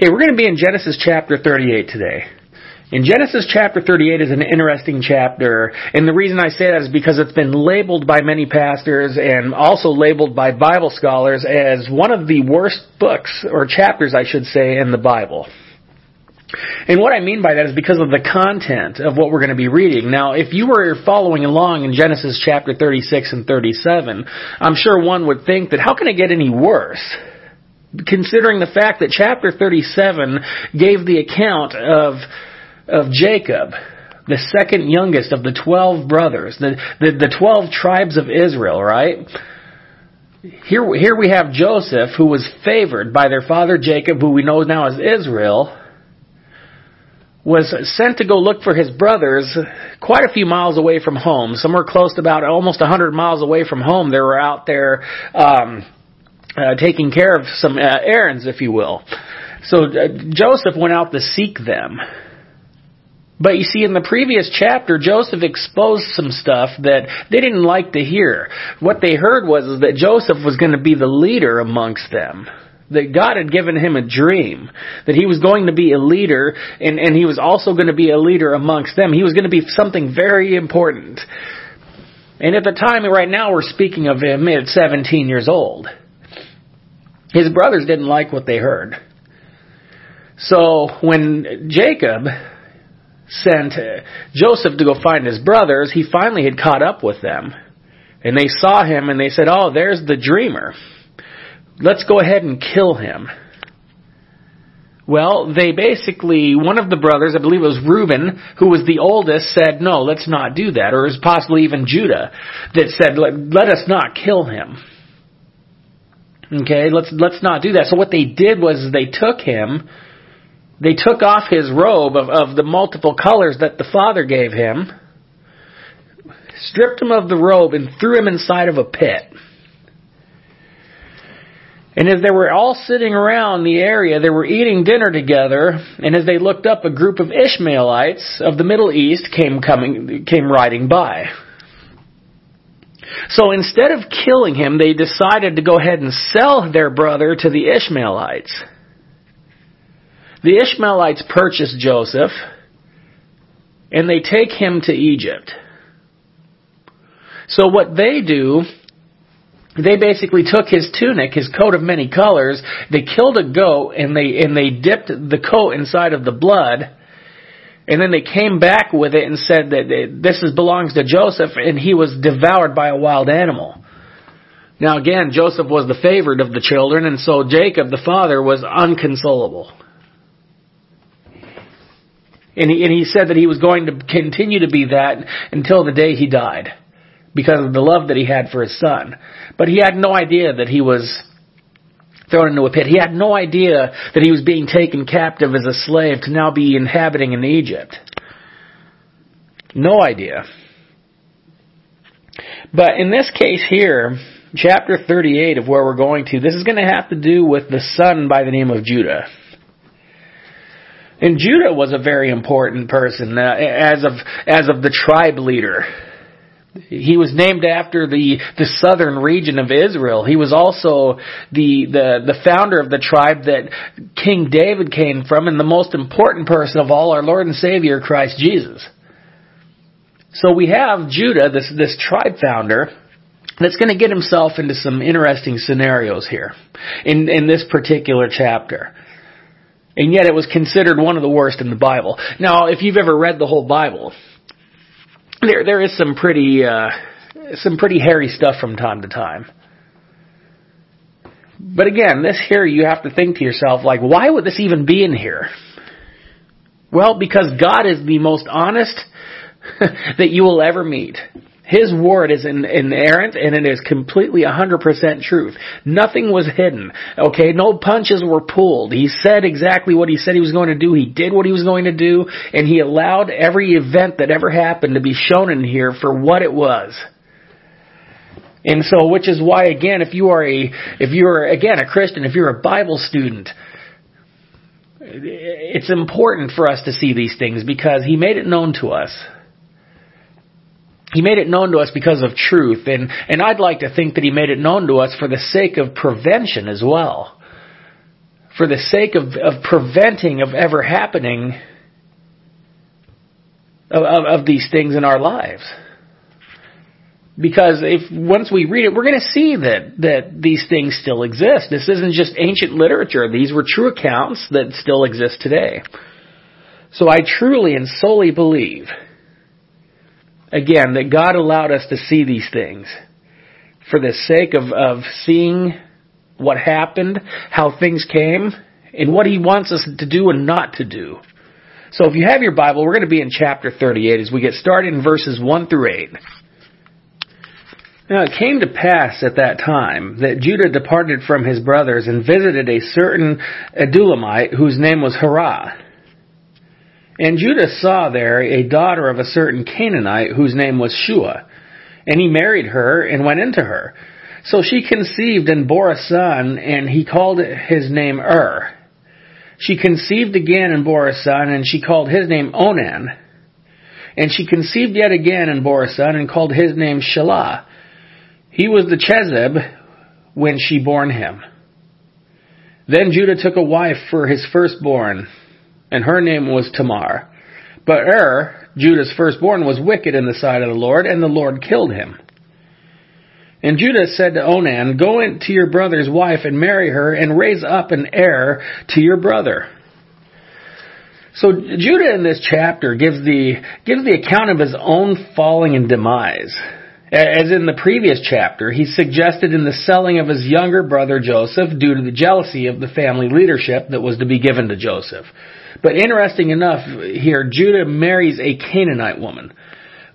Okay, we're going to be in Genesis chapter 38 today. In Genesis chapter 38 is an interesting chapter, and the reason I say that is because it's been labeled by many pastors and also labeled by Bible scholars as one of the worst books, or chapters I should say, in the Bible. And what I mean by that is because of the content of what we're going to be reading. Now, if you were following along in Genesis chapter 36 and 37, I'm sure one would think that how can it get any worse? Considering the fact that chapter 37 gave the account of, of Jacob, the second youngest of the 12 brothers, the, the, the 12 tribes of Israel, right? Here, here we have Joseph, who was favored by their father Jacob, who we know now as Israel, was sent to go look for his brothers quite a few miles away from home, somewhere close to about almost 100 miles away from home. They were out there, um, uh, taking care of some uh, errands, if you will. So uh, Joseph went out to seek them. But you see, in the previous chapter, Joseph exposed some stuff that they didn't like to hear. What they heard was that Joseph was going to be the leader amongst them. That God had given him a dream. That he was going to be a leader, and, and he was also going to be a leader amongst them. He was going to be something very important. And at the time, right now, we're speaking of him at 17 years old. His brothers didn't like what they heard. So when Jacob sent uh, Joseph to go find his brothers, he finally had caught up with them. And they saw him and they said, Oh, there's the dreamer. Let's go ahead and kill him. Well, they basically, one of the brothers, I believe it was Reuben, who was the oldest, said, no, let's not do that. Or it was possibly even Judah that said, let, let us not kill him. Okay, let's let's not do that. So what they did was they took him, they took off his robe of, of the multiple colors that the father gave him, stripped him of the robe, and threw him inside of a pit. And as they were all sitting around the area, they were eating dinner together, and as they looked up, a group of Ishmaelites of the Middle East came coming came riding by. So instead of killing him, they decided to go ahead and sell their brother to the Ishmaelites. The Ishmaelites purchase Joseph, and they take him to Egypt. So what they do, they basically took his tunic, his coat of many colors, they killed a goat, and they, and they dipped the coat inside of the blood, and then they came back with it and said that this is, belongs to Joseph, and he was devoured by a wild animal. Now again, Joseph was the favorite of the children, and so Jacob, the father, was unconsolable. And he, and he said that he was going to continue to be that until the day he died, because of the love that he had for his son. But he had no idea that he was thrown into a pit. He had no idea that he was being taken captive as a slave to now be inhabiting in Egypt. No idea. But in this case here, chapter 38 of where we're going to, this is going to have to do with the son by the name of Judah. And Judah was a very important person uh, as of as of the tribe leader. He was named after the, the southern region of Israel. He was also the, the, the founder of the tribe that King David came from and the most important person of all, our Lord and Savior, Christ Jesus. So we have Judah, this, this tribe founder, that's going to get himself into some interesting scenarios here in, in this particular chapter. And yet it was considered one of the worst in the Bible. Now, if you've ever read the whole Bible, there there is some pretty uh, some pretty hairy stuff from time to time. But again, this here you have to think to yourself like, why would this even be in here? Well, because God is the most honest that you will ever meet. His word is inerrant and it is completely 100% truth. Nothing was hidden. Okay, no punches were pulled. He said exactly what he said he was going to do. He did what he was going to do and he allowed every event that ever happened to be shown in here for what it was. And so, which is why again, if you are a, if you're again a Christian, if you're a Bible student, it's important for us to see these things because he made it known to us. He made it known to us because of truth, and, and I'd like to think that He made it known to us for the sake of prevention as well. for the sake of, of preventing of ever happening of, of, of these things in our lives. Because if once we read it, we're going to see that that these things still exist. This isn't just ancient literature. These were true accounts that still exist today. So I truly and solely believe, again, that God allowed us to see these things for the sake of, of seeing what happened, how things came, and what He wants us to do and not to do. So if you have your Bible, we're going to be in chapter 38 as we get started in verses 1 through 8. Now it came to pass at that time that Judah departed from his brothers and visited a certain Adullamite whose name was Hirah. And Judah saw there a daughter of a certain Canaanite whose name was Shua. And he married her and went into her. So she conceived and bore a son, and he called his name Ur. She conceived again and bore a son, and she called his name Onan. And she conceived yet again and bore a son, and called his name Shelah. He was the Chezib when she born him. Then Judah took a wife for his firstborn, and her name was Tamar. But Er, Judah's firstborn, was wicked in the sight of the Lord, and the Lord killed him. And Judah said to Onan, Go in to your brother's wife and marry her, and raise up an heir to your brother. So Judah in this chapter gives the gives the account of his own falling and demise. As in the previous chapter, he suggested in the selling of his younger brother Joseph due to the jealousy of the family leadership that was to be given to Joseph. But interesting enough, here Judah marries a Canaanite woman,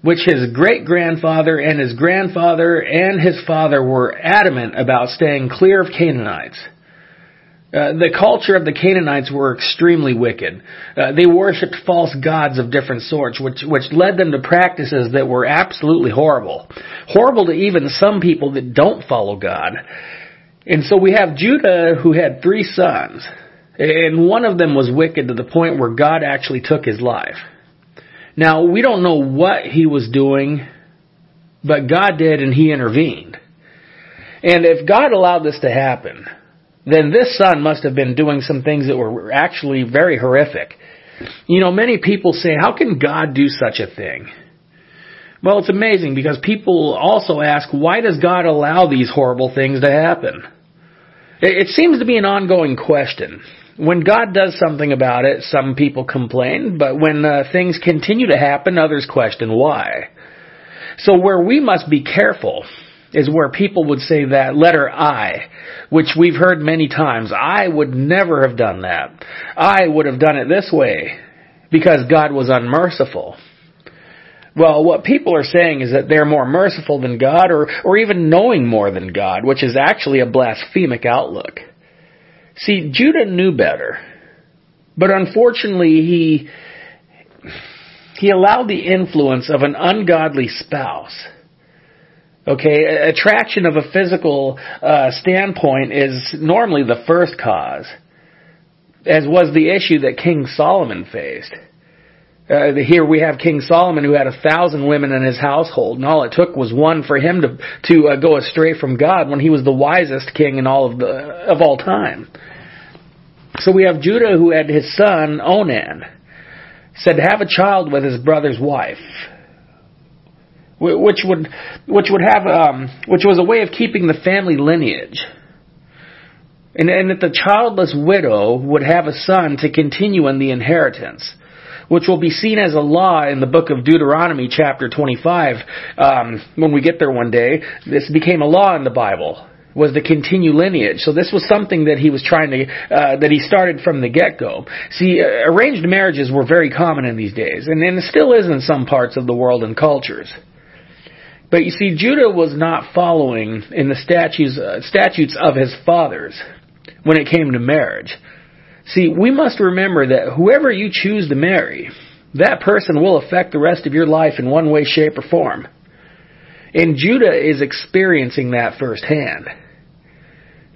which his great grandfather and his grandfather and his father were adamant about staying clear of Canaanites. Uh, the culture of the Canaanites were extremely wicked. Uh, they worshipped false gods of different sorts, which which led them to practices that were absolutely horrible, horrible to even some people that don't follow God. And so we have Judah, who had three sons, and one of them was wicked to the point where God actually took his life. Now we don't know what he was doing, but God did, and He intervened. And if God allowed this to happen then this son must have been doing some things that were actually very horrific. You know, many people say, how can God do such a thing? Well, it's amazing because people also ask, why does God allow these horrible things to happen? It seems to be an ongoing question. When God does something about it, some people complain, but when uh, things continue to happen, others question why. So where we must be careful is where people would say that letter I, which we've heard many times. I would never have done that. I would have done it this way because God was unmerciful. Well, what people are saying is that they're more merciful than God or, or even knowing more than God, which is actually a blasphemic outlook. See, Judah knew better. But unfortunately, he, he allowed the influence of an ungodly spouse Okay, attraction of a physical uh, standpoint is normally the first cause, as was the issue that King Solomon faced. Uh, here we have King Solomon who had a thousand women in his household, and all it took was one for him to to uh, go astray from God when he was the wisest king in all of the of all time. So we have Judah who had his son Onan said have a child with his brother's wife which would which would have um, which was a way of keeping the family lineage. And, and that the childless widow would have a son to continue in the inheritance, which will be seen as a law in the book of Deuteronomy, chapter 25. Um, when we get there one day, this became a law in the Bible was the continue lineage. So this was something that he was trying to, uh, that he started from the get-go. See, uh, arranged marriages were very common in these days, and, and it still is in some parts of the world and cultures. But you see, Judah was not following in the statutes, uh, statutes of his fathers when it came to marriage. See, we must remember that whoever you choose to marry, that person will affect the rest of your life in one way, shape, or form. And Judah is experiencing that firsthand.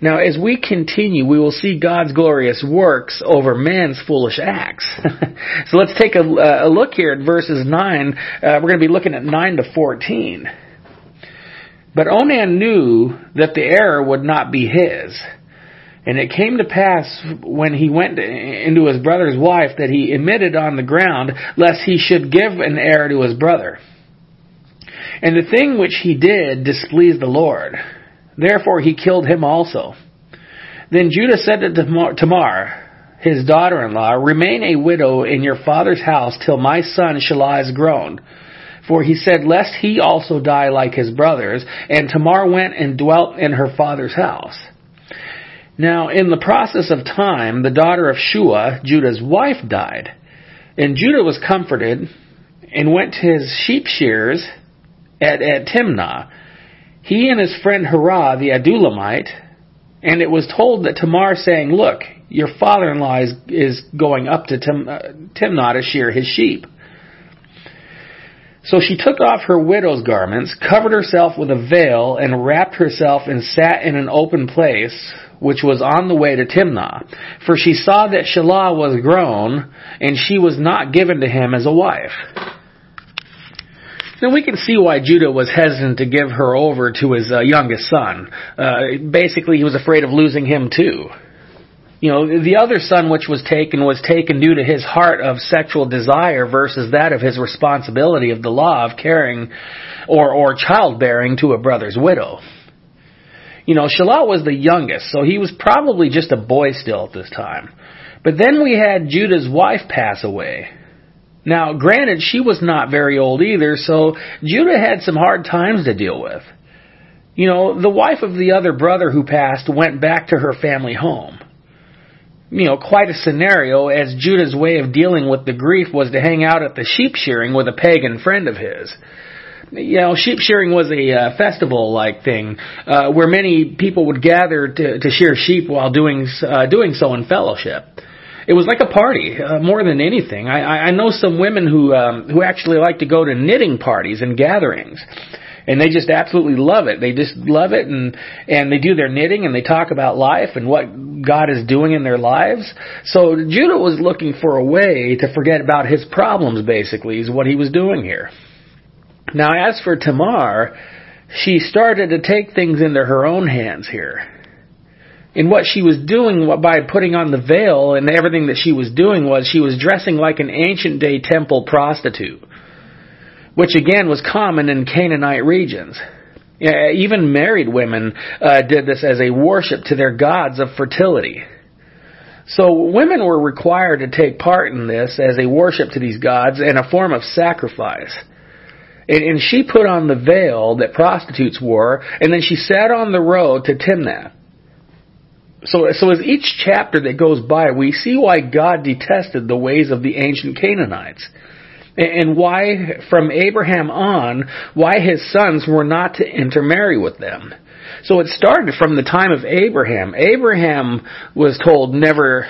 Now, as we continue, we will see God's glorious works over man's foolish acts. so let's take a, a, look here at verses 9. Uh, we're going to be looking at 9 to 14. But Onan knew that the error would not be his, And it came to pass when he went into his brother's wife that he emitted on the ground, lest he should give an heir to his brother. And the thing which he did displeased the Lord. Therefore he killed him also. Then Judah said to Tamar, his daughter-in-law, Remain a widow in your father's house till my son Shelah is grown. For he said, Lest he also die like his brothers. And Tamar went and dwelt in her father's house. Now, in the process of time, the daughter of Shua, Judah's wife, died. And Judah was comforted and went to his sheep shears at, at Timnah. He and his friend Hirah, the Adullamite, and it was told that Tamar saying, Look, your father-in-law is, is going up to Tim, uh, Timnah to shear his sheep. So she took off her widow's garments, covered herself with a veil, and wrapped herself and sat in an open place, which was on the way to Timnah. For she saw that Shelah was grown, and she was not given to him as a wife. Now we can see why Judah was hesitant to give her over to his uh, youngest son. Uh, basically, he was afraid of losing him too. You know, the other son which was taken was taken due to his heart of sexual desire versus that of his responsibility of the law of caring or, or childbearing to a brother's widow. You know, Shelah was the youngest, so he was probably just a boy still at this time. But then we had Judah's wife pass away. Now, granted, she was not very old either, so Judah had some hard times to deal with. You know, the wife of the other brother who passed went back to her family home. You know, quite a scenario as Judah's way of dealing with the grief was to hang out at the sheep shearing with a pagan friend of his you know, sheep shearing was a uh, festival-like thing uh, where many people would gather to, to shear sheep while doing uh, doing so in fellowship. It was like a party uh, more than anything. I, I know some women who um, who actually like to go to knitting parties and gatherings. And they just absolutely love it. They just love it and, and they do their knitting and they talk about life and what God is doing in their lives. So Judah was looking for a way to forget about his problems basically is what he was doing here. Now, as for Tamar, she started to take things into her own hands here. And what she was doing by putting on the veil and everything that she was doing was she was dressing like an ancient day temple prostitute, which again was common in Canaanite regions. Even married women uh, did this as a worship to their gods of fertility. So women were required to take part in this as a worship to these gods and a form of sacrifice. And, and she put on the veil that prostitutes wore, and then she sat on the road to Timnath. So, so as each chapter that goes by, we see why God detested the ways of the ancient Canaanites. And why, from Abraham on, why his sons were not to intermarry with them. So it started from the time of Abraham. Abraham was told never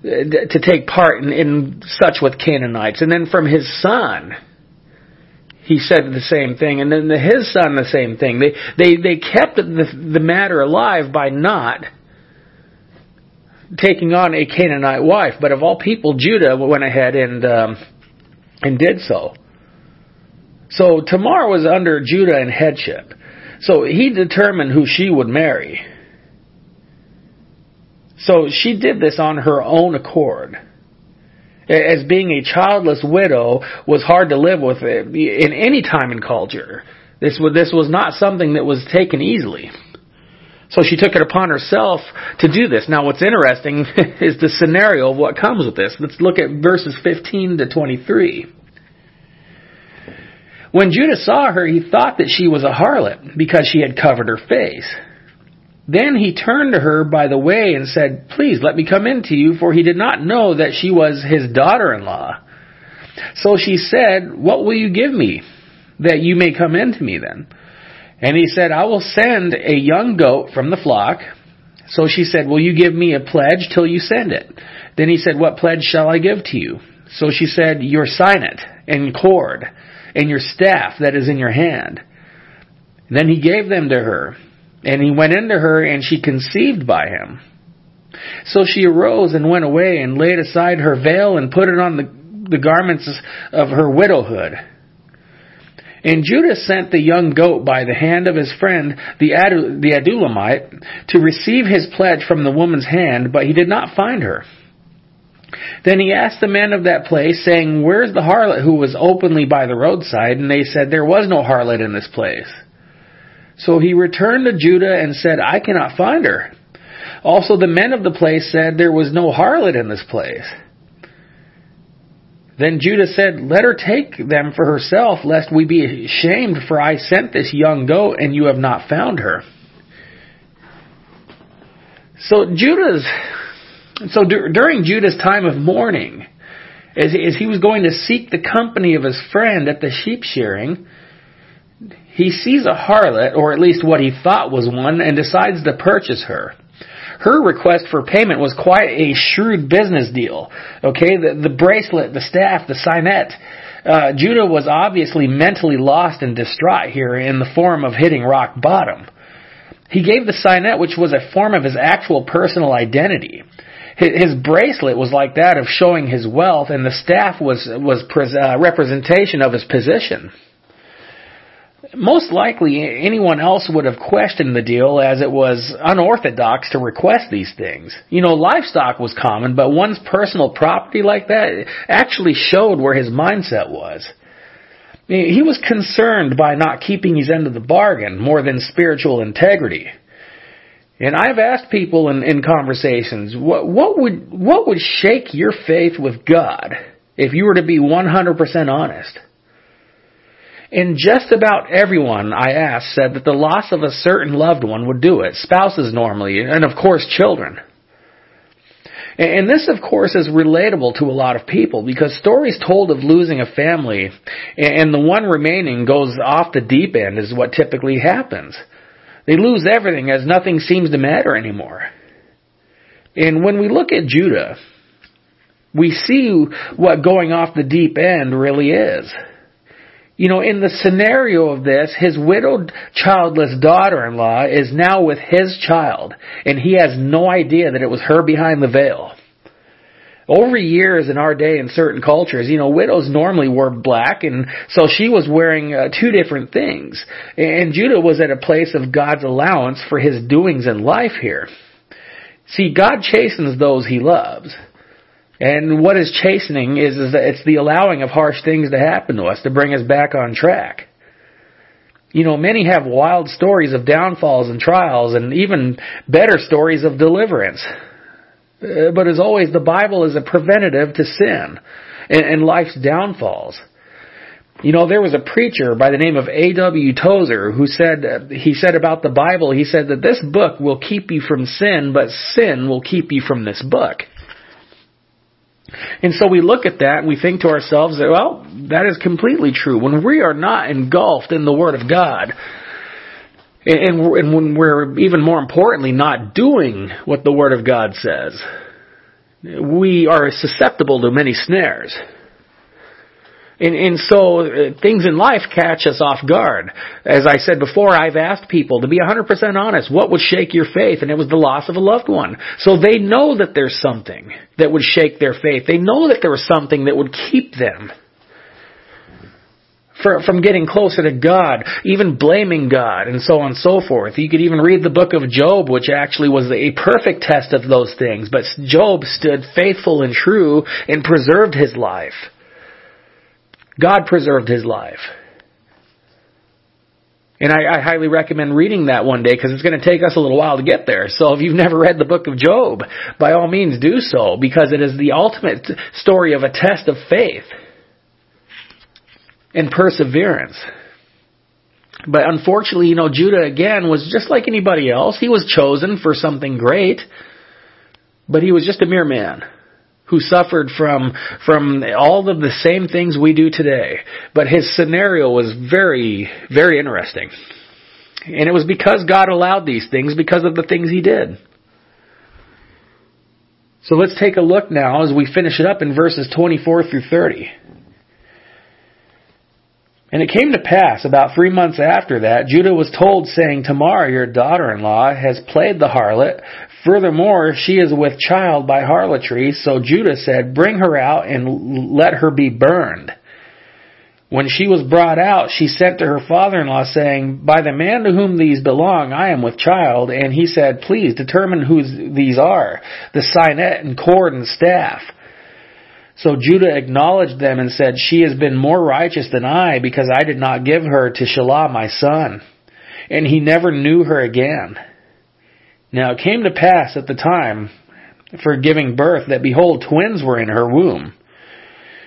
uh, to take part in, in such with Canaanites. And then from his son, he said the same thing, and then his son the same thing. They they they kept the, the matter alive by not taking on a Canaanite wife, but of all people, Judah went ahead and um, and did so. So Tamar was under Judah in headship. So he determined who she would marry. So she did this on her own accord as being a childless widow was hard to live with in any time and culture. This was, this was not something that was taken easily. So she took it upon herself to do this. Now what's interesting is the scenario of what comes with this. Let's look at verses 15 to 23. When Judah saw her, he thought that she was a harlot because she had covered her face. Then he turned to her by the way and said, Please let me come in to you, for he did not know that she was his daughter-in-law. So she said, What will you give me that you may come in to me then? And he said, I will send a young goat from the flock. So she said, Will you give me a pledge till you send it? Then he said, What pledge shall I give to you? So she said, Your signet and cord and your staff that is in your hand. Then he gave them to her. And he went into her, and she conceived by him. So she arose and went away, and laid aside her veil, and put it on the, the garments of her widowhood. And Judah sent the young goat by the hand of his friend, the, Adu- the Adullamite, to receive his pledge from the woman's hand, but he did not find her. Then he asked the men of that place, saying, Where's the harlot who was openly by the roadside? And they said, There was no harlot in this place. So he returned to Judah and said, I cannot find her. Also the men of the place said, There was no harlot in this place. Then Judah said, Let her take them for herself, lest we be ashamed, for I sent this young goat, and you have not found her. So Judah's, so d- during Judah's time of mourning, as, as he was going to seek the company of his friend at the sheep shearing, he sees a harlot, or at least what he thought was one, and decides to purchase her her request for payment was quite a shrewd business deal. Okay, the, the bracelet, the staff, the signet. Uh, Judah was obviously mentally lost and distraught here in the form of hitting rock bottom. He gave the signet, which was a form of his actual personal identity. His, bracelet was like that of showing his wealth, and the staff was was pres- uh, representation of his position most likely anyone else would have questioned the deal as it was unorthodox to request these things. You know, livestock was common, but one's personal property like that actually showed where his mindset was. He was concerned by not keeping his end of the bargain more than spiritual integrity. And I've asked people in, in conversations, what, what would, what would shake your faith with God if you were to be 100% honest? And just about everyone I asked said that the loss of a certain loved one would do it. Spouses normally, and of course children. And this, of course, is relatable to a lot of people because stories told of losing a family and the one remaining goes off the deep end is what typically happens. They lose everything as nothing seems to matter anymore. And when we look at Judah, we see what going off the deep end really is. You know, in the scenario of this, his widowed childless daughter-in-law is now with his child, and he has no idea that it was her behind the veil. Over years in our day in certain cultures, you know, widows normally wore black, and so she was wearing uh, two different things. And Judah was at a place of God's allowance for his doings in life here. See, God chastens those he loves. And what is chastening is, is that it's the allowing of harsh things to happen to us to bring us back on track. You know, many have wild stories of downfalls and trials and even better stories of deliverance. Uh, but as always, the Bible is a preventative to sin and, and life's downfalls. You know, there was a preacher by the name of A.W. Tozer who said, uh, he said about the Bible, he said that this book will keep you from sin, but sin will keep you from this book. And so we look at that and we think to ourselves that, well, that is completely true. When we are not engulfed in the Word of God, and, and when we're even more importantly not doing what the Word of God says, we are susceptible to many snares. And, and so uh, things in life catch us off guard. As I said before, I've asked people to be 100% honest, what would shake your faith? And it was the loss of a loved one. So they know that there's something that would shake their faith. They know that there was something that would keep them for, from getting closer to God, even blaming God, and so on and so forth. You could even read the book of Job, which actually was a perfect test of those things. But Job stood faithful and true and preserved his life. God preserved his life. And I, I highly recommend reading that one day because it's going to take us a little while to get there. So if you've never read the book of Job, by all means do so because it is the ultimate story of a test of faith and perseverance. But unfortunately, you know, Judah again was just like anybody else. He was chosen for something great, but he was just a mere man who suffered from from all of the same things we do today. But his scenario was very very interesting. And it was because God allowed these things because of the things he did. So let's take a look now as we finish it up in verses 24 through 30. And it came to pass about three months after that, Judah was told, saying, Tamar, your daughter-in-law, has played the harlot. Furthermore, she is with child by harlotry. So Judah said, Bring her out and let her be burned. When she was brought out, she sent to her father-in-law saying, By the man to whom these belong, I am with child. And he said, Please determine who these are, the signet and cord and staff. So Judah acknowledged them and said, She has been more righteous than I because I did not give her to Shelah my son. And he never knew her again. Now it came to pass at the time for giving birth that behold twins were in her womb.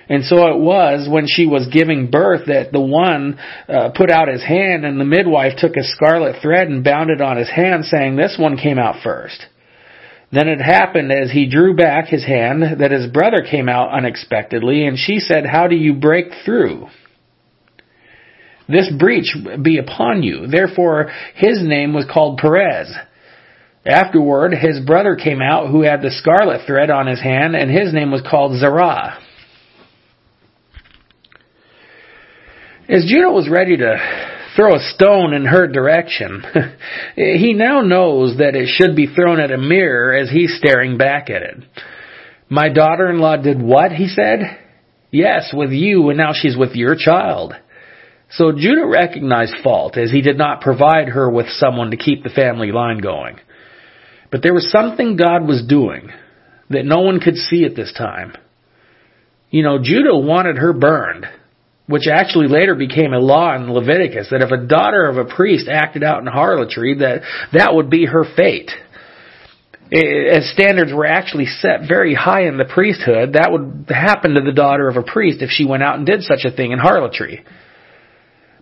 And so it was when she was giving birth that the one uh, put out his hand and the midwife took a scarlet thread and bound it on his hand saying this one came out first. Then it happened as he drew back his hand that his brother came out unexpectedly, and she said, How do you break through? This breach be upon you. Therefore his name was called Perez. Afterward, his brother came out who had the scarlet thread on his hand, and his name was called Zerah. As Judah was ready to throw a stone in her direction. he now knows that it should be thrown at a mirror as he's staring back at it. My daughter-in-law did what? He said. Yes, with you, and now she's with your child. So Judah recognized fault as he did not provide her with someone to keep the family line going. But there was something God was doing that no one could see at this time. You know, Judah wanted her burned which actually later became a law in Leviticus, that if a daughter of a priest acted out in harlotry, that that would be her fate. As standards were actually set very high in the priesthood, that would happen to the daughter of a priest if she went out and did such a thing in harlotry.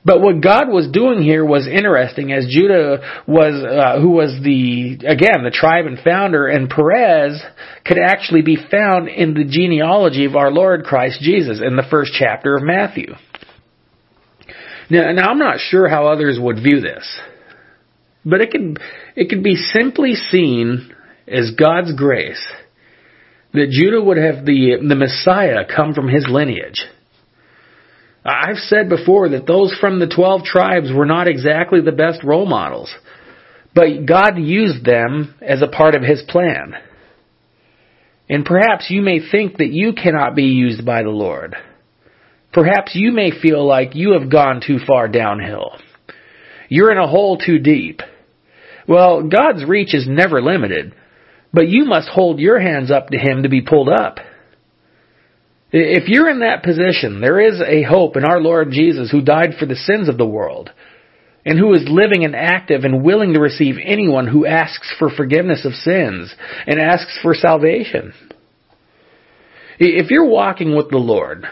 But what God was doing here was interesting as Judah was, uh, who was the, again, the tribe and founder, and Perez could actually be found in the genealogy of our Lord Christ Jesus in the first chapter of Matthew. Now, now I'm not sure how others would view this, but it could, it could be simply seen as God's grace that Judah would have the, the Messiah come from his lineage. I've said before that those from the 12 tribes were not exactly the best role models, but God used them as a part of His plan. And perhaps you may think that you cannot be used by the Lord. Perhaps you may feel like you have gone too far downhill. You're in a hole too deep. Well, God's reach is never limited, but you must hold your hands up to Him to be pulled up. If you're in that position, there is a hope in our Lord Jesus who died for the sins of the world and who is living and active and willing to receive anyone who asks for forgiveness of sins and asks for salvation. If you're walking with the Lord,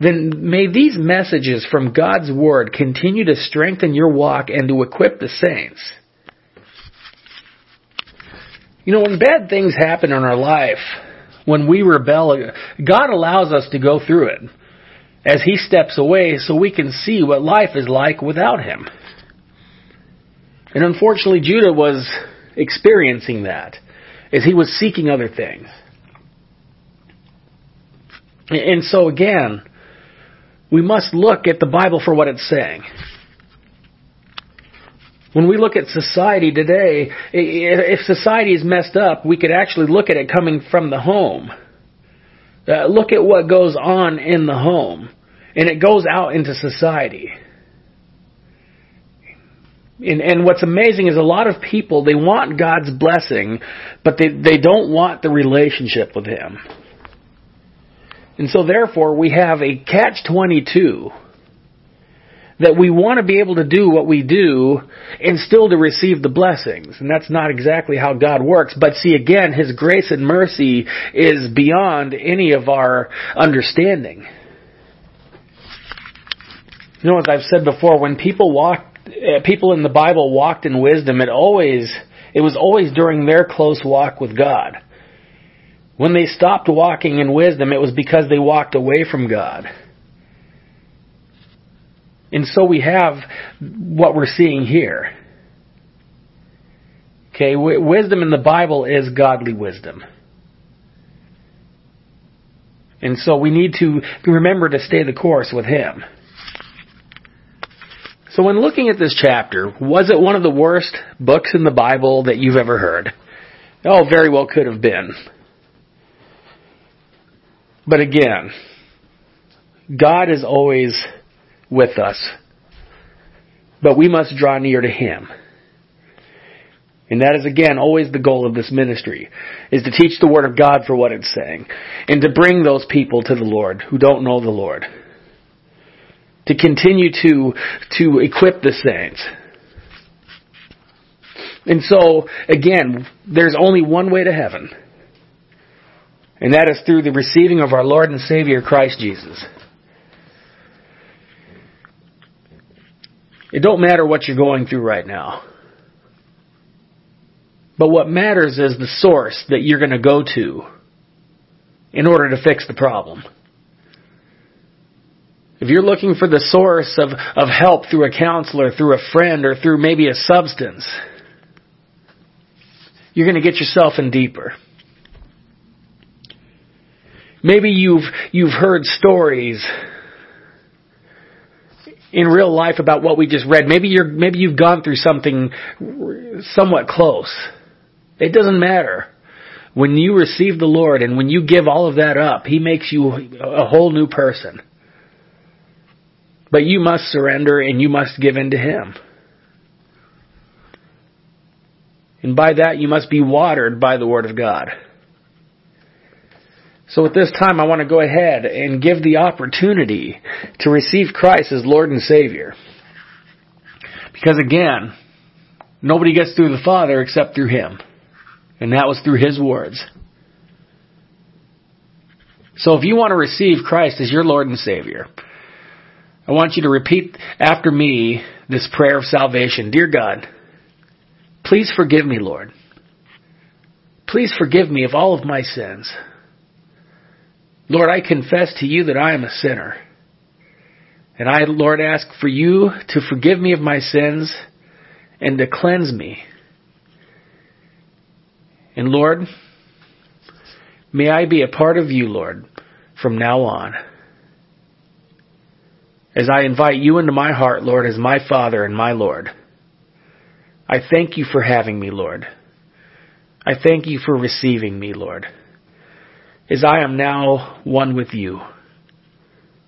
then may these messages from God's Word continue to strengthen your walk and to equip the saints. You know, when bad things happen in our life, when we rebel, God allows us to go through it as He steps away so we can see what life is like without Him. And unfortunately, Judah was experiencing that as he was seeking other things. And so again, we must look at the Bible for what it's saying. When we look at society today, if society is messed up, we could actually look at it coming from the home. Uh, look at what goes on in the home, and it goes out into society. And, and what's amazing is a lot of people, they want God's blessing, but they, they don't want the relationship with Him. And so therefore we have a catch-22 that we want to be able to do what we do and still to receive the blessings. And that's not exactly how God works. But see again, His grace and mercy is beyond any of our understanding. You know, as I've said before, when people walked, uh, people in the Bible walked in wisdom, it always, it was always during their close walk with God. When they stopped walking in wisdom, it was because they walked away from God. And so we have what we're seeing here. Okay, wisdom in the Bible is godly wisdom. And so we need to remember to stay the course with Him. So when looking at this chapter, was it one of the worst books in the Bible that you've ever heard? Oh, very well could have been. But again, God is always with us, but we must draw near to Him. And that is again always the goal of this ministry, is to teach the Word of God for what it's saying, and to bring those people to the Lord who don't know the Lord. To continue to, to equip the saints. And so, again, there's only one way to heaven. And that is through the receiving of our Lord and Savior Christ Jesus. It don't matter what you're going through right now. But what matters is the source that you're going to go to in order to fix the problem. If you're looking for the source of, of help through a counselor, through a friend, or through maybe a substance, you're going to get yourself in deeper. Maybe you've, you've heard stories in real life about what we just read. Maybe you're, maybe you've gone through something somewhat close. It doesn't matter. When you receive the Lord and when you give all of that up, He makes you a whole new person. But you must surrender and you must give in to Him. And by that you must be watered by the Word of God. So at this time, I want to go ahead and give the opportunity to receive Christ as Lord and Savior. Because again, nobody gets through the Father except through Him. And that was through His words. So if you want to receive Christ as your Lord and Savior, I want you to repeat after me this prayer of salvation. Dear God, please forgive me, Lord. Please forgive me of all of my sins. Lord, I confess to you that I am a sinner. And I, Lord, ask for you to forgive me of my sins and to cleanse me. And Lord, may I be a part of you, Lord, from now on. As I invite you into my heart, Lord, as my Father and my Lord. I thank you for having me, Lord. I thank you for receiving me, Lord is I am now one with you.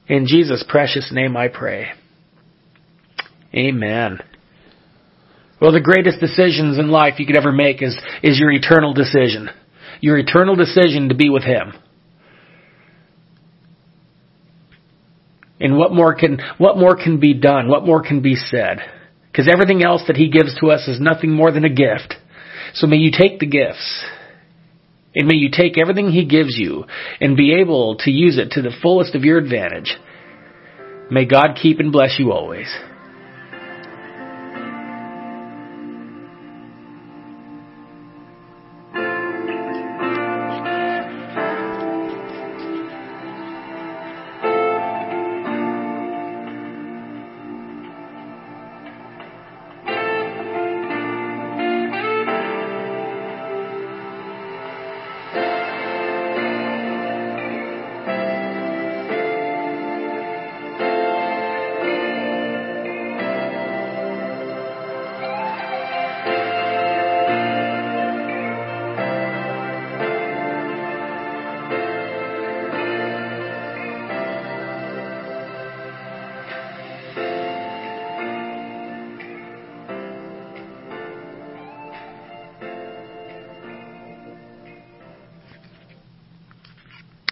In Jesus' precious name I pray. Amen. Well, the greatest decisions in life you could ever make is, is your eternal decision. Your eternal decision to be with Him. And what more can, what more can be done? What more can be said? Because everything else that He gives to us is nothing more than a gift. So may you take the gifts and may you take everything He gives you and be able to use it to the fullest of your advantage. May God keep and bless you always.